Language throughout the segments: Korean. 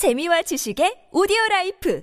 재미와 지식의 오디오 라이프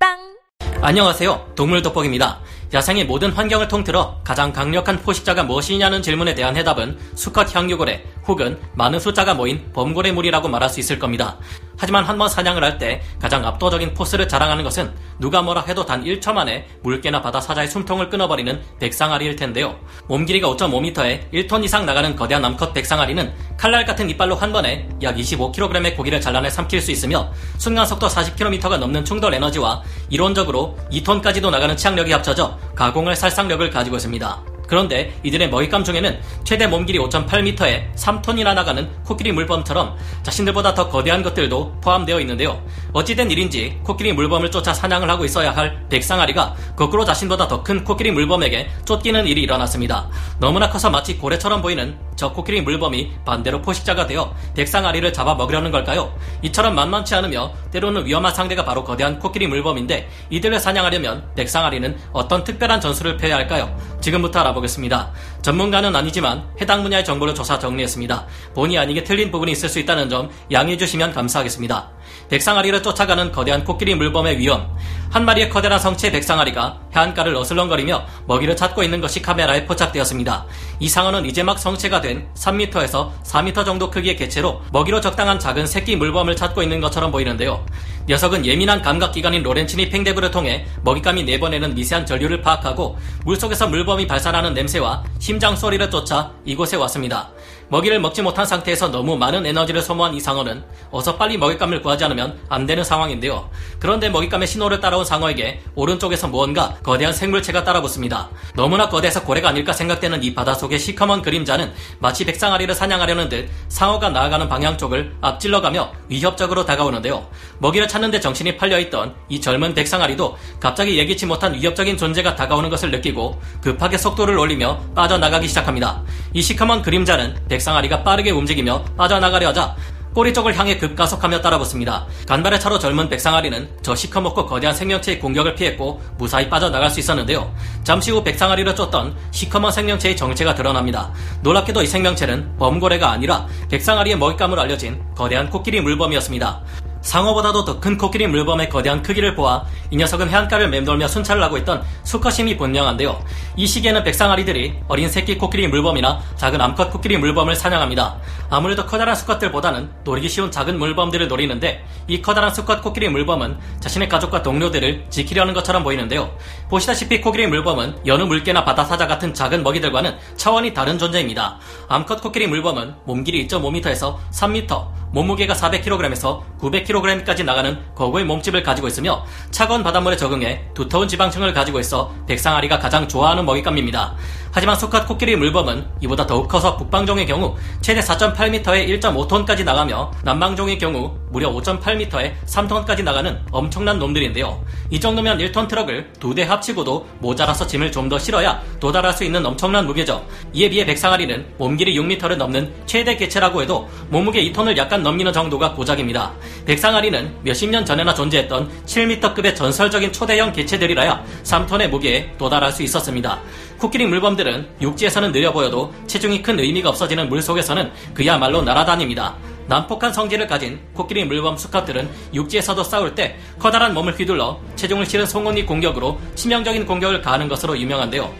팟빵 안녕하세요. 동물 돋보기입니다. 야생의 모든 환경을 통틀어 가장 강력한 포식자가 무엇이냐는 질문에 대한 해답은 수컷 향유고래 혹은 많은 숫자가 모인 범고래 무리라고 말할 수 있을 겁니다. 하지만 한 번 사냥을 할 때 가장 압도적인 포스를 자랑하는 것은 누가 뭐라 해도 단 1초 만에 물개나 바다 사자의 숨통을 끊어버리는 백상아리일 텐데요. 몸 길이가 5.5m에 1톤 이상 나가는 거대한 암컷 백상아리는 칼날 같은 이빨로 한 번에 약 25kg의 고기를 잘라내 삼킬 수 있으며 순간 속도 40km가 넘는 충돌 에너지와 이론적으로 2톤까지도 나가는 치악력이 합쳐져 가공할 살상력을 가지고 있습니다. 그런데 이들의 먹잇감 중에는 최대 몸길이 5.8m에 3톤이나 나가는 코끼리 물범처럼 자신들보다 더 거대한 것들도 포함되어 있는데요. 어찌된 일인지 코끼리 물범을 쫓아 사냥을 하고 있어야 할 백상아리가 거꾸로 자신보다 더 큰 코끼리 물범에게 쫓기는 일이 일어났습니다. 너무나 커서 마치 고래처럼 보이는 저 코끼리 물범이 반대로 포식자가 되어 백상아리를 잡아 먹으려는 걸까요? 이처럼 만만치 않으며 때로는 위험한 상대가 바로 거대한 코끼리 물범인데 이들을 사냥하려면 백상아리는 어떤 특별한 전술을 펴야 할까요? 지금부터 알아보 겠습니다. 전문가는 아니지만 해당 분야의 정보를 조사 정리했습니다. 본의 아니게 틀린 부분이 있을 수 있다는 점 양해해 주시면 감사하겠습니다. 백상아리를 쫓아가는 거대한 코끼리 물범의 위험. 한 마리의 커다란 성체 백상아리가 해안가를 어슬렁거리며 먹이를 찾고 있는 것이 카메라에 포착되었습니다. 이 상어는 이제 막 성체가 된 3m에서 4m 정도 크기의 개체로 먹이로 적당한 작은 새끼 물범을 찾고 있는 것처럼 보이는데요. 녀석은 예민한 감각기관인 로렌치니 팽대구를 통해 먹잇감이 내보내는 미세한 전류를 파악하고 물속에서 물범이 발산하는 냄새와 심장 소리를 쫓아 이곳에 왔습니다. 먹이를 먹지 못한 상태에서 너무 많은 에너지를 소모한 이 상어는 어서 빨리 먹잇감을 구하지 않으면 안 되는 상황인데요. 그런데 먹잇감의 신호를 따라 온 상어에게 오른쪽에서 무언가 거대한 생물체가 따라붙습니다. 너무나 거대해서 고래가 아닐까 생각되는 이 바닷속의 시커먼 그림자는 마치 백상아리를 사냥하려는 듯 상어가 나아가는 방향 쪽을 앞질러가며 위협적으로 다가오는데요. 먹이를 찾는데 정신이 팔려있던 이 젊은 백상아리도 갑자기 예기치 못한 위협적인 존재가 다가오는 것을 느끼고 급하게 속도를 올리며 빠져나가기 시작합니다. 이 시커먼 그림자는 백상아리가 빠르게 움직이며 빠져나가려 하자 꼬리 쪽을 향해 급가속하며 따라붙습니다. 간발의 차로 젊은 백상아리는 저 시커멓고 거대한 생명체의 공격을 피했고 무사히 빠져나갈 수 있었는데요. 잠시 후 백상아리를 쫓던 시커먼 생명체의 정체가 드러납니다. 놀랍게도 이 생명체는 범고래가 아니라 백상아리의 먹잇감으로 알려진 거대한 코끼리 물범이었습니다. 상어보다도 더 큰 코끼리 물범의 거대한 크기를 보아 이 녀석은 해안가를 맴돌며 순찰을 하고 있던 수컷임이 분명한데요. 이 시기에는 백상아리들이 어린 새끼 코끼리 물범이나 작은 암컷 코끼리 물범을 사냥합니다. 아무래도 커다란 수컷들보다는 노리기 쉬운 작은 물범들을 노리는데 이 커다란 수컷 코끼리 물범은 자신의 가족과 동료들을 지키려는 것처럼 보이는데요. 보시다시피 코끼리 물범은 여느 물개나 바다 사자 같은 작은 먹이들과는 차원이 다른 존재입니다. 암컷 코끼리 물범은 몸길이 2.5m에서 3m, 몸무게가 400kg에서 900kg 까지 나가는 거구의 몸집을 가지고 있으며 차가운 바닷물에 적응해 두터운 지방층을 가지고 있어 백상아리가 가장 좋아하는 먹잇감입니다. 하지만 수컷 코끼리 물범은 이보다 더욱 커서 북방종의 경우 최대 4.8m에 1.5톤까지 나가며 남방종의 경우 무려 5.8m에 3톤까지 나가는 엄청난 놈들인데요. 이 정도면 1톤 트럭을 두 대 합치고도 모자라서 짐을 좀 더 실어야 도달할 수 있는 엄청난 무게죠. 이에 비해 백상아리는 몸길이 6m를 넘는 최대 개체라고 해도 몸무게 2톤을 약간 넘기는 정도가 고작입니다. 백 상아리는 몇십 년 전에나 존재했던 7m급의 전설적인 초대형 개체들이라야 3톤의 무게에 도달할 수 있었습니다. 코끼리 물범들은 육지에서는 느려 보여도 체중이 큰 의미가 없어지는 물 속에서는 그야말로 날아다닙니다. 난폭한 성질을 가진 코끼리 물범 수컷들은 육지에서도 싸울 때 커다란 몸을 휘둘러 체중을 실은 송곳니 공격으로 치명적인 공격을 가하는 것으로 유명한데요.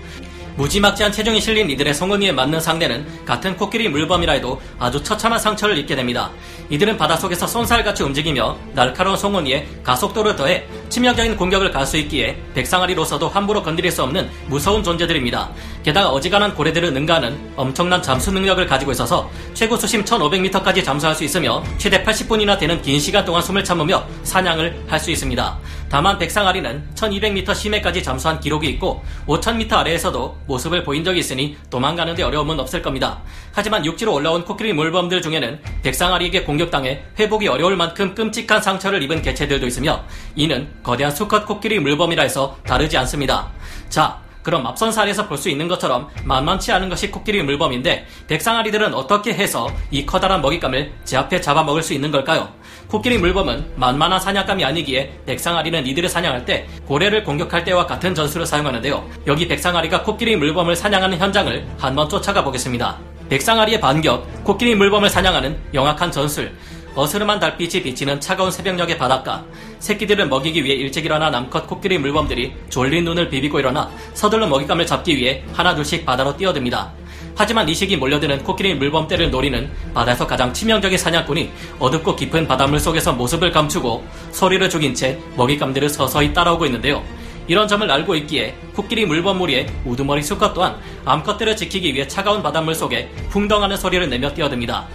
무지막지한 체중이 실린 이들의 송곳니에 맞는 상대는 같은 코끼리 물범이라 해도 아주 처참한 상처를 입게 됩니다. 이들은 바닷속에서 쏜살같이 움직이며 날카로운 송곳니에 가속도를 더해 치명적인 공격을 가할 수 있기에 백상아리로서도 함부로 건드릴 수 없는 무서운 존재들입니다. 게다가 어지간한 고래들을 능가하는 엄청난 잠수 능력을 가지고 있어서 최고 수심 1500m까지 잠수할 수 있으며 최대 80분이나 되는 긴 시간 동안 숨을 참으며 사냥을 할 수 있습니다. 다만 백상아리는 1200m 심해까지 잠수한 기록이 있고 5000m 아래에서도 모습을 보인 적이 있으니 도망가는데 어려움은 없을 겁니다. 하지만 육지로 올라온 코끼리 물범들 중에는 백상아리에게 공격당해 회복이 어려울 만큼 끔찍한 상처를 입은 개체들도 있으며 이는 거대한 수컷 코끼리 물범이라 해서 다르지 않습니다. 자, 그럼 앞선 사례에서 볼 수 있는 것처럼 만만치 않은 것이 코끼리 물범인데 백상아리들은 어떻게 해서 이 커다란 먹잇감을 제 앞에 잡아먹을 수 있는 걸까요? 코끼리 물범은 만만한 사냥감이 아니기에 백상아리는 이들을 사냥할 때 고래를 공격할 때와 같은 전술을 사용하는데요. 여기 백상아리가 코끼리 물범을 사냥하는 현장을 한번 쫓아가 보겠습니다. 백상아리의 반격, 코끼리 물범을 사냥하는 영악한 전술. 어스름한 달빛이 비치는 차가운 새벽녘의 바닷가. 새끼들을 먹이기 위해 일찍 일어난 암컷 코끼리 물범들이 졸린 눈을 비비고 일어나 서둘러 먹잇감을 잡기 위해 하나둘씩 바다로 뛰어듭니다. 하지만 이 시기 몰려드는 코끼리 물범떼를 노리는 바다에서 가장 치명적인 사냥꾼이 어둡고 깊은 바닷물 속에서 모습을 감추고 소리를 죽인 채 먹잇감들을 서서히 따라오고 있는데요. 이런 점을 알고 있기에 코끼리 물범무리의 우두머리 수컷 또한 암컷들을 지키기 위해 차가운 바닷물 속에 풍덩하는 소리를 내며 뛰어듭니다.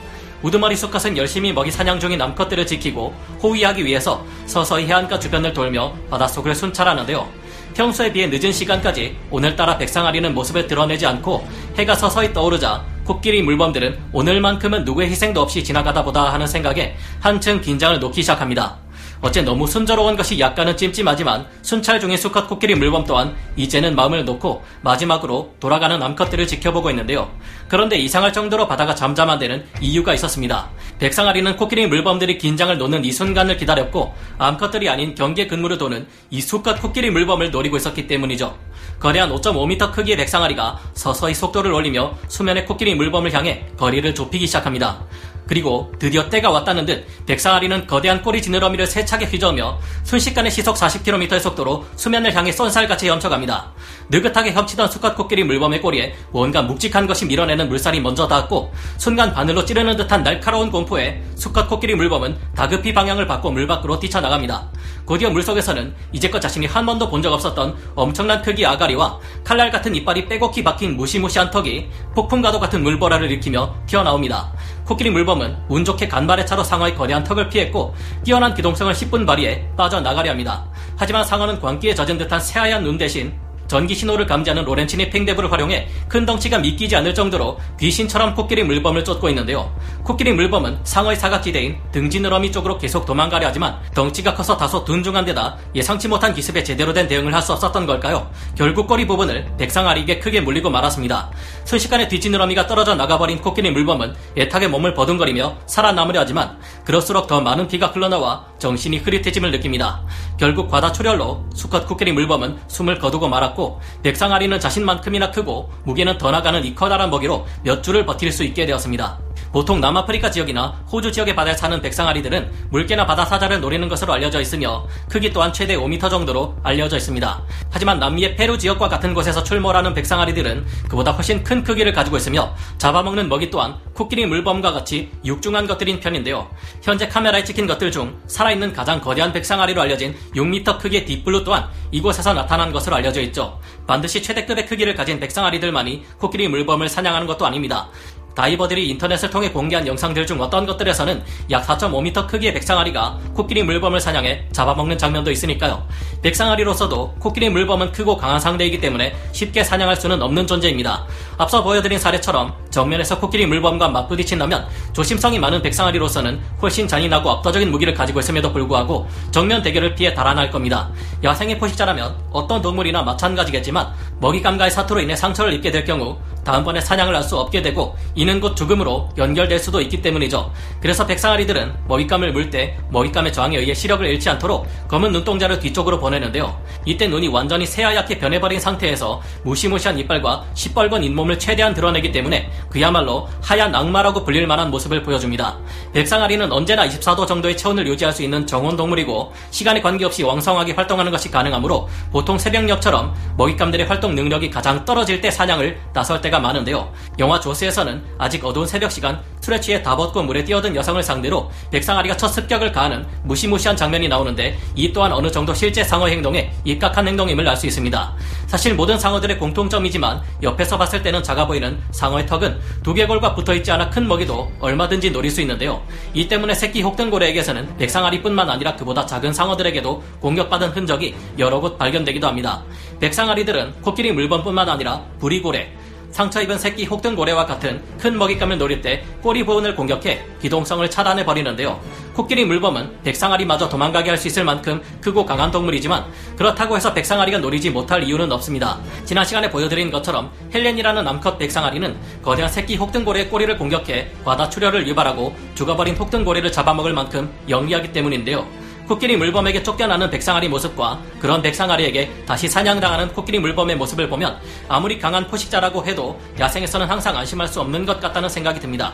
우두머리 수컷은 열심히 먹이 사냥 중인 암컷들을 지키고 호위하기 위해서 서서히 해안가 주변을 돌며 바닷속을 순찰하는데요. 평소에 비해 늦은 시간까지 오늘따라 백상아리는 모습을 드러내지 않고 해가 서서히 떠오르자 코끼리 물범들은 오늘만큼은 누구의 희생도 없이 지나가다 보다 하는 생각에 한층 긴장을 놓기 시작합니다. 어째 너무 순조로운 것이 약간은 찜찜하지만 순찰 중인 수컷 코끼리 물범 또한 이제는 마음을 놓고 마지막으로 돌아가는 암컷들을 지켜보고 있는데요. 그런데 이상할 정도로 바다가 잠잠한 데는 이유가 있었습니다. 백상아리는 코끼리 물범들이 긴장을 놓는 이 순간을 기다렸고 암컷들이 아닌 경계 근무를 도는 이 수컷 코끼리 물범을 노리고 있었기 때문이죠. 거대한 5.5m 크기의 백상아리가 서서히 속도를 올리며 수면의 코끼리 물범을 향해 거리를 좁히기 시작합니다. 그리고 드디어 때가 왔다는 듯 백상아리는 거대한 꼬리 지느러미를 세차게 휘저으며 순식간에 시속 40km의 속도로 수면을 향해 쏜살같이 헤엄쳐갑니다. 느긋하게 헤엄치던 수컷 코끼리 물범의 꼬리에 뭔가 묵직한 것이 밀어내는 물살이 먼저 닿았고 순간 바늘로 찌르는 듯한 날카로운 공포에 수컷 코끼리 물범은 다급히 방향을 바꿔 물 밖으로 뛰쳐나갑니다. 곧이어 물속에서는 이제껏 자신이 한 번도 본 적 없었던 엄청난 크기 아가리와 칼날 같은 이빨이 빼곡히 박힌 무시무시한 턱이 폭풍과도 같은 물보라를 일으키며 튀어나옵니다. 코끼리 물범은 운 좋게 간발의 차로 상어의 거대한 턱을 피했고 뛰어난 기동성을 10분 발휘해 빠져나가려 합니다. 하지만 상어는 광기에 젖은 듯한 새하얀 눈 대신 전기 신호를 감지하는 로렌치니 팽대부를 활용해 큰 덩치가 믿기지 않을 정도로 귀신처럼 코끼리 물범을 쫓고 있는데요. 코끼리 물범은 상어의 사각지대인 등지느러미 쪽으로 계속 도망가려 하지만 덩치가 커서 다소 둔중한 데다 예상치 못한 기습에 제대로 된 대응을 할 수 없었던 걸까요? 결국 꼬리 부분을 백상아리에게 크게 물리고 말았습니다. 순식간에 뒷지느러미가 떨어져 나가버린 코끼리 물범은 애타게 몸을 버둥거리며 살아남으려 하지만 그럴수록 더 많은 피가 흘러나와 정신이 흐릿해짐을 느낍니다. 결국 과다 출혈로 수컷 코끼리 물범은 숨을 거두고 말았고 백상아리는 자신만큼이나 크고 무게는 더 나가는 이 커다란 먹이로 몇 주를 버틸 수 있게 되었습니다. 보통 남아프리카 지역이나 호주 지역의 바다에 사는 백상아리들은 물개나 바다 사자를 노리는 것으로 알려져 있으며 크기 또한 최대 5m 정도로 알려져 있습니다. 하지만 남미의 페루 지역과 같은 곳에서 출몰하는 백상아리들은 그보다 훨씬 큰 크기를 가지고 있으며 잡아먹는 먹이 또한 코끼리 물범과 같이 육중한 것들인 편인데요. 현재 카메라에 찍힌 것들 중 살아있는 가장 거대한 백상아리로 알려진 6m 크기의 Deep Blue 또한 이곳에서 나타난 것으로 알려져 있죠. 반드시 최대급의 크기를 가진 백상아리들만이 코끼리 물범을 사냥하는 것도 아닙니다. 다이버들이 인터넷을 통해 공개한 영상들 중 어떤 것들에서는 약 4.5m 크기의 백상아리가 코끼리 물범을 사냥해 잡아먹는 장면도 있으니까요. 백상아리로서도 코끼리 물범은 크고 강한 상대이기 때문에 쉽게 사냥할 수는 없는 존재입니다. 앞서 보여드린 사례처럼 정면에서 코끼리 물범과 맞부딪힌다면 조심성이 많은 백상아리로서는 훨씬 잔인하고 압도적인 무기를 가지고 있음에도 불구하고 정면 대결을 피해 달아날 겁니다. 야생의 포식자라면 어떤 동물이나 마찬가지겠지만 먹이감과의 사투로 인해 상처를 입게 될 경우 다음번에 사냥을 할 수 없게 되고 이는 곧 죽음으로 연결될 수도 있기 때문이죠. 그래서 백상아리들은 먹잇감을 물 때 먹잇감의 저항에 의해 시력을 잃지 않도록 검은 눈동자를 뒤쪽으로 보내는데요. 이때 눈이 완전히 새하얗게 변해버린 상태에서 무시무시한 이빨과 시뻘건 잇몸을 최대한 드러내기 때문에 그야말로 하얀 악마라고 불릴 만한 모습을 보여줍니다. 백상아리는 언제나 24도 정도의 체온을 유지할 수 있는 정온 동물이고 시간에 관계없이 왕성하게 활동하는 것이 가능하므로 보통 새벽녘처럼 먹잇감들의 활동 능력이 가장 떨어질 때 사냥을 나설 때가 많은데요. 영화 조스에서는 아직 어두운 새벽 시간 술에 취해 다 벗고 물에 뛰어든 여성을 상대로 백상아리가 첫 습격을 가하는 무시무시한 장면이 나오는데 이 또한 어느 정도 실제 상어 행동에 입각한 행동임을 알 수 있습니다. 사실 모든 상어들의 공통점이지만 옆에서 봤을 때는 작아 보이는 상어의 턱은 두개골과 붙어있지 않아 큰 먹이도 얼마든지 노릴 수 있는데요. 이 때문에 새끼 혹등고래에게서는 백상아리뿐만 아니라 그보다 작은 상어들에게도 공격받은 흔적이 여러 곳 발견되기도 합니다. 백상아리들은 코끼리 물범뿐만 아니라 부리고래, 상처 입은 새끼 혹등고래와 같은 큰 먹잇감을 노릴 때 꼬리 부분을 공격해 기동성을 차단해 버리는데요. 코끼리 물범은 백상아리마저 도망가게 할 수 있을 만큼 크고 강한 동물이지만 그렇다고 해서 백상아리가 노리지 못할 이유는 없습니다. 지난 시간에 보여드린 것처럼 헬렌이라는 암컷 백상아리는 거대한 새끼 혹등고래의 꼬리를 공격해 과다 출혈을 유발하고 죽어버린 혹등고래를 잡아먹을 만큼 영리하기 때문인데요. 코끼리 물범에게 쫓겨나는 백상아리 모습과 그런 백상아리에게 다시 사냥당하는 코끼리 물범의 모습을 보면 아무리 강한 포식자라고 해도 야생에서는 항상 안심할 수 없는 것 같다는 생각이 듭니다.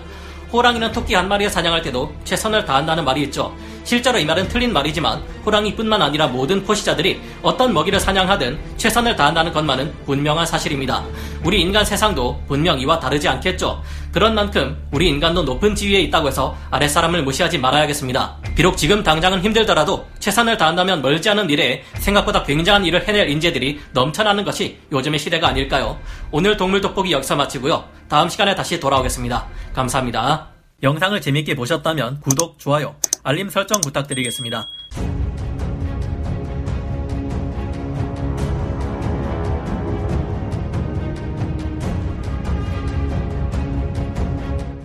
호랑이는 토끼 한 마리를 사냥할 때도 최선을 다한다는 말이 있죠. 실제로 이 말은 틀린 말이지만 호랑이뿐만 아니라 모든 포식자들이 어떤 먹이를 사냥하든 최선을 다한다는 것만은 분명한 사실입니다. 우리 인간 세상도 분명 이와 다르지 않겠죠. 그런 만큼 우리 인간도 높은 지위에 있다고 해서 아랫사람을 무시하지 말아야겠습니다. 비록 지금 당장은 힘들더라도 최선을 다한다면 멀지 않은 미래에 생각보다 굉장한 일을 해낼 인재들이 넘쳐나는 것이 요즘의 시대가 아닐까요? 오늘 동물 돋보기 여기서 마치고요. 다음 시간에 다시 돌아오겠습니다. 감사합니다. 영상을 재밌게 보셨다면 구독, 좋아요, 알림 설정 부탁드리겠습니다.